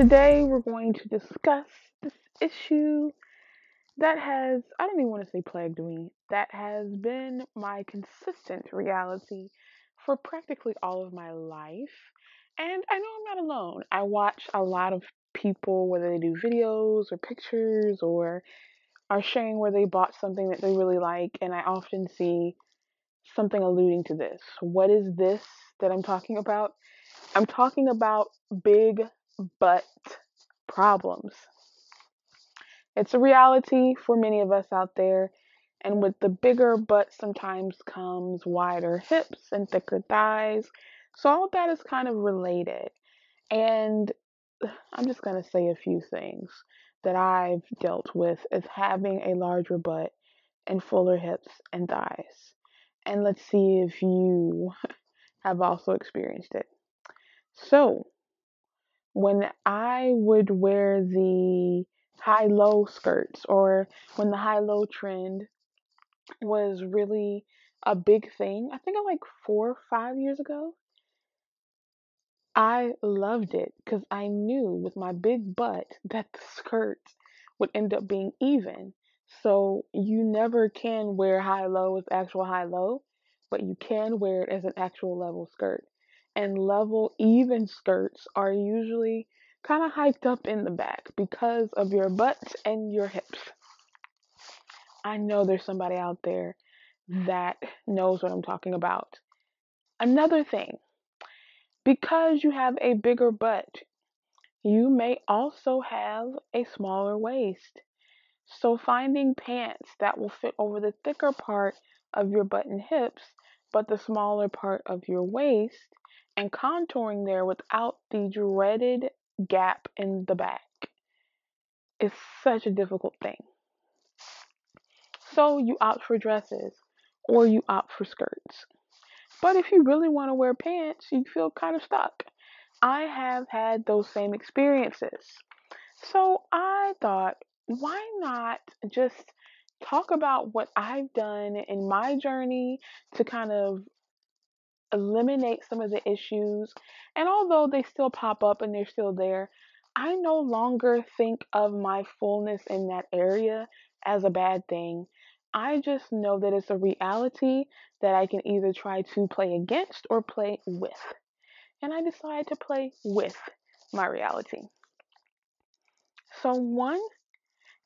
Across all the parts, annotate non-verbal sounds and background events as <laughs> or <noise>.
Today we're going to discuss this issue that has, I don't even want to say plagued me, that has been my consistent reality for practically all of my life. And I know I'm not alone. I watch a lot of people, whether they do videos or pictures or are sharing where they bought something that they really like, and I often see something alluding to this. What is this that I'm talking about? I'm talking about big butt problems. It's a reality for many of us out there. And with the bigger butt sometimes comes wider hips and thicker thighs. So all of that is kind of related. And I'm just going to say a few things that I've dealt with as having a larger butt and fuller hips and thighs. And let's see if you <laughs> have also experienced it. So, when I would wear the high low skirts or when the high low trend was really a big thing, I think I'm like four or five years ago, I loved it because I knew with my big butt <laughs> that the skirt would end up being even. So you never can wear high low as actual high low, but you can wear it as an actual level skirt. And level even skirts are usually kind of hiked up in the back because of your butt and your hips. I know there's somebody out there that knows what I'm talking about. Another thing, because you have a bigger butt, you may also have a smaller waist. So, finding pants that will fit over the thicker part of your butt and hips, but the smaller part of your waist, and contouring there without the dreaded gap in the back is such a difficult thing. So, you opt for dresses or you opt for skirts. But if you really want to wear pants, you feel kind of stuck. I have had those same experiences. So I thought, why not just talk about what I've done in my journey to kind of eliminate some of the issues. And although they still pop up and they're still there, I no longer think of my fullness in that area as a bad thing. I just know that it's a reality that I can either try to play against or play with. And I decided to play with my reality. So, one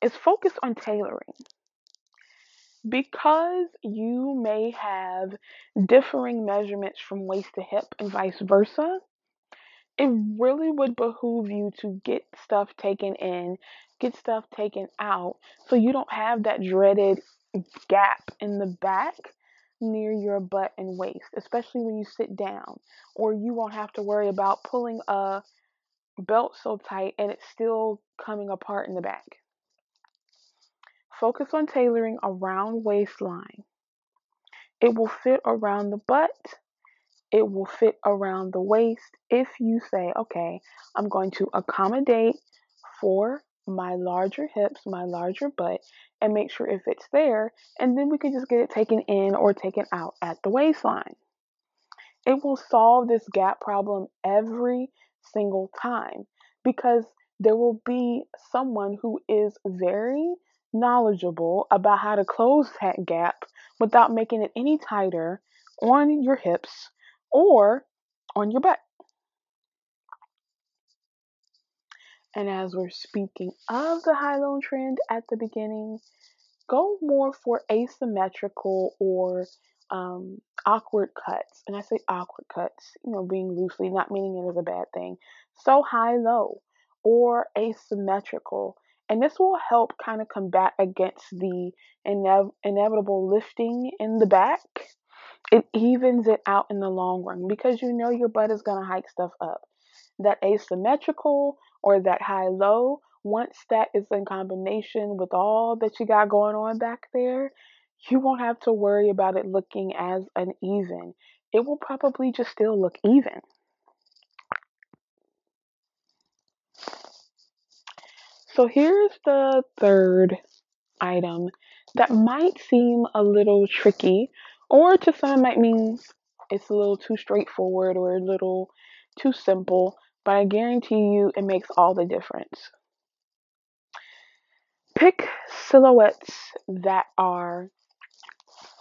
is focus on tailoring. Because you may have differing measurements from waist to hip and vice versa, it really would behoove you to get stuff taken in, get stuff taken out, so you don't have that dreaded gap in the back near your butt and waist, especially when you sit down, or you won't have to worry about pulling a belt so tight and it's still coming apart in the back. Focus on tailoring around waistline. It will fit around the butt. It will fit around the waist if you say, okay, I'm going to accommodate for my larger hips, my larger butt, and make sure if it's there, and then we can just get it taken in or taken out at the waistline. It will solve this gap problem every single time because there will be someone who is very knowledgeable about how to close that gap without making it any tighter on your hips or on your butt. And as we're speaking of the high low trend at the beginning, go more for asymmetrical or um, awkward cuts. And I say awkward cuts, you know, being loosely, not meaning it is a bad thing. So high low or asymmetrical. And this will help kind of combat against the inev- inevitable lifting in the back. It evens it out in the long run because you know your butt is going to hike stuff up. That asymmetrical or that high low, once that is in combination with all that you got going on back there, you won't have to worry about it looking as uneven. It will probably just still look even. So here's the third item that might seem a little tricky, or to some it might mean it's a little too straightforward or a little too simple, but I guarantee you it makes all the difference. Pick silhouettes that are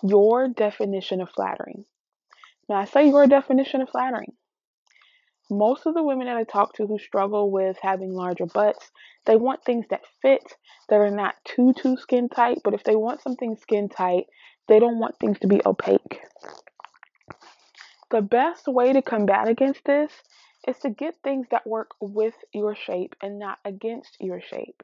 your definition of flattering. Now, I say your definition of flattering. Most of the women that I talk to who struggle with having larger butts, they want things that fit, that are not too, too skin tight. But if they want something skin tight, they don't want things to be opaque. The best way to combat against this is to get things that work with your shape and not against your shape.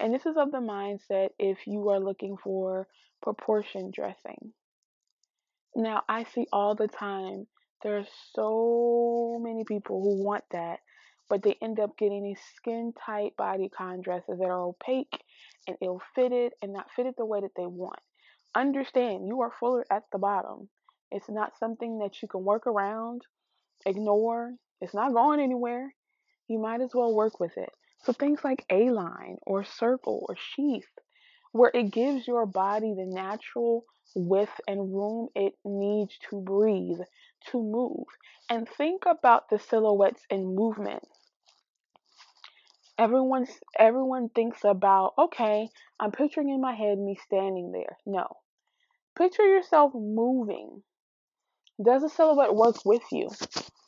And this is of the mindset if you are looking for proportion dressing. Now, I see all the time there are so many people who want that, but they end up getting these skin tight bodycon dresses that are opaque and ill fitted and not fitted the way that they want. Understand you are fuller at the bottom. It's not something that you can work around, ignore. It's not going anywhere. You might as well work with it. So things like A line or circle or sheath, where it gives your body the natural width and room it needs to breathe, to move. And think about the silhouettes in movement. Everyone, everyone thinks about, okay, I'm picturing in my head me standing there. No. Picture yourself moving. Does the silhouette work with you?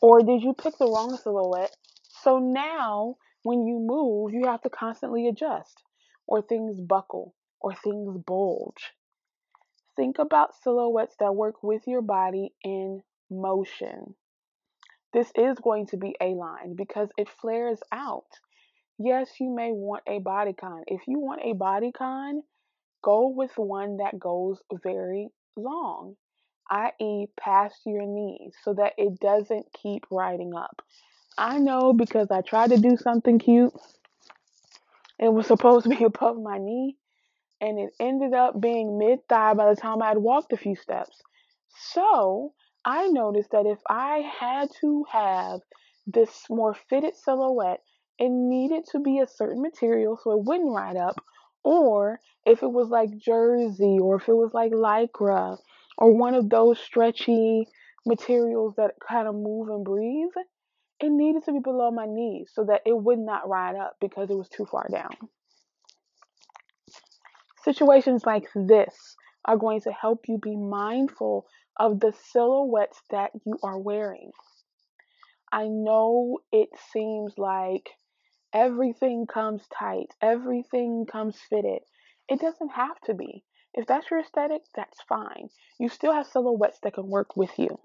Or did you pick the wrong silhouette? So now when you move, you have to constantly adjust, or things buckle, or things bulge. Think about silhouettes that work with your body in motion. This is going to be A line because it flares out. Yes, you may want a bodycon. If you want a bodycon, go with one that goes very long, i.e., past your knees, so that it doesn't keep riding up. I know because I tried to do something cute. It was supposed to be <laughs> above my knee, and it ended up being mid thigh by the time I had walked a few steps. So I noticed that if I had to have this more fitted silhouette, it needed to be a certain material so it wouldn't ride up, or if it was like jersey, or if it was like lycra, or one of those stretchy materials that kind of move and breathe, it needed to be below my knees so that it would not ride up because it was too far down. Situations like this are going to help you be mindful of the silhouettes that you are wearing. I know it seems like everything comes tight, everything comes fitted. It doesn't have to be. If that's your aesthetic, that's fine. You still have silhouettes that can work with you.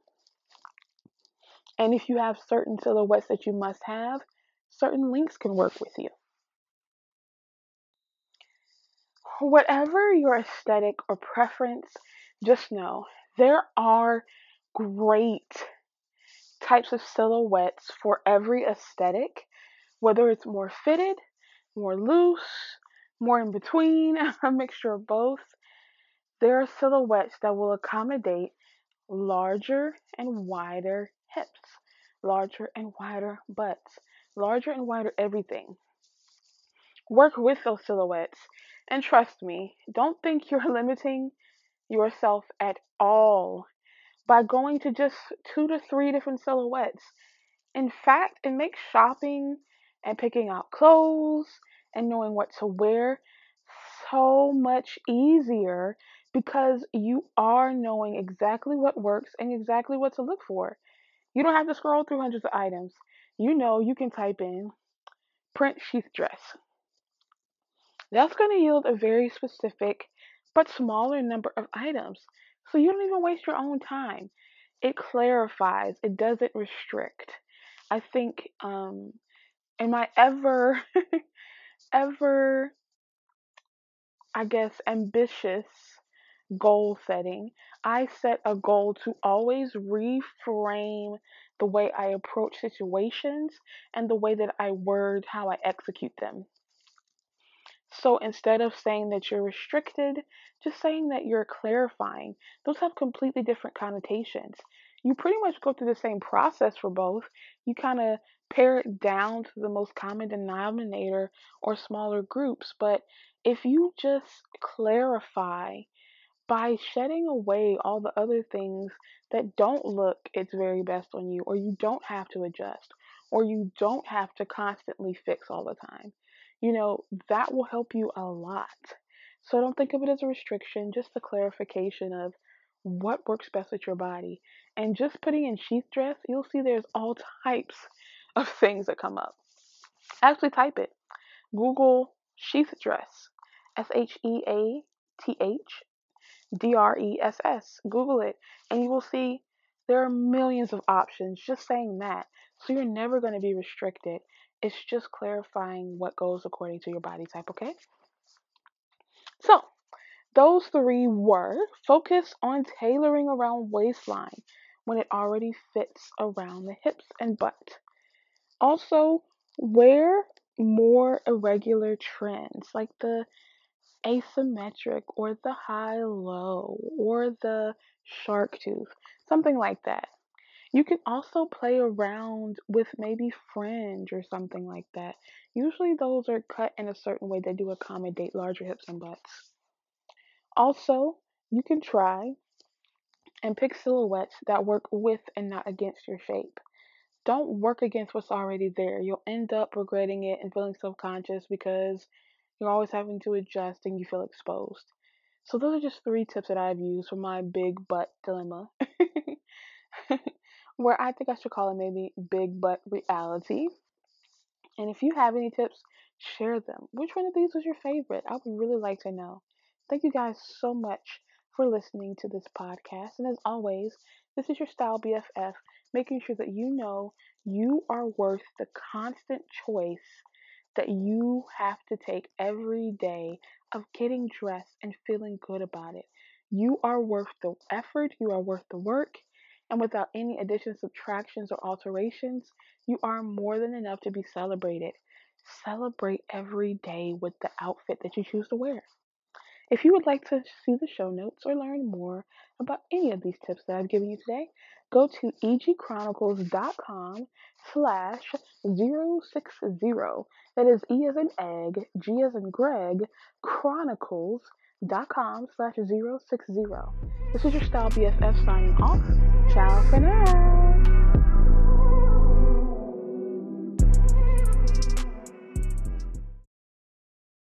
And if you have certain silhouettes that you must have, certain links can work with you. Whatever your aesthetic or preference, just know there are great types of silhouettes for every aesthetic, whether it's more fitted, more loose, more in between, <laughs> a mixture of both. There are silhouettes that will accommodate larger and wider hips, larger and wider butts, larger and wider everything. Work with those silhouettes and trust me, don't think you're <laughs> limiting yourself at all by going to just two to three different silhouettes. In fact, it makes shopping and picking out clothes and knowing what to wear so much easier because you are knowing exactly what works and exactly what to look for. You don't have to scroll through hundreds of items. You know, you can type in print sheath dress. That's going to yield a very specific but smaller number of items. So you don't even waste your own time. It clarifies, it doesn't restrict. I think, um, in my ever, <laughs> ever I guess, ambitious goal setting, I set a goal to always reframe the way I approach situations and the way that I word how I execute them. So instead of saying that you're restricted, just saying that you're clarifying. Those have completely different connotations. You pretty much go through the same process for both. You kind of pare it down to the most common denominator or smaller groups, but if you just clarify by shedding away all the other things that don't look its very best on you, or you don't have to adjust, or you don't have to constantly fix all the time. You know, that will help you a lot. So don't think of it as a restriction, just a clarification of what works best with your body. And just putting in sheath dress, you'll see there's all types <laughs> of things that come up. Actually, type it. Google sheath dress. S H E A T H D R E S S. Google it, and you will see there are millions of options just saying that. So you're never going to be restricted. It's just clarifying what goes according to your body type, okay? So, those three were focus on tailoring around waistline when it already fits around the hips and butt. Also, wear more irregular trends like the asymmetric or the high low or the shark tooth, something like that. You can also play around with maybe fringe or something like that. Usually, those are cut in a certain way that do accommodate larger hips and butts. Also, you can try and pick silhouettes that work with and not against your shape. Don't work against what's already there. You'll end up regretting it and feeling self conscious because you're always having to adjust and you feel exposed. So, those are just three tips that I've used for my big butt dilemma. <laughs> Where I think I should call it maybe big butt reality. And if you have any tips, share them. Which one of these was your favorite? I would really like to know. Thank you guys so much for listening to this podcast. And as always, this is your style BFF, making sure that you know you are worth the constant choice that you have to take every day of getting dressed and feeling good about it. You are worth the effort, you are worth the work, and without any additions, subtractions, or alterations, you are more than enough to be celebrated. Celebrate every day with the outfit that you choose to wear. If you would like to see the show notes or learn more about any of these tips that I've given you today, go to egchronicles.com slash 060. That is E as in egg, G as in Greg, chronicles.com slash 060. This is your style BFF signing off. Ciao for now.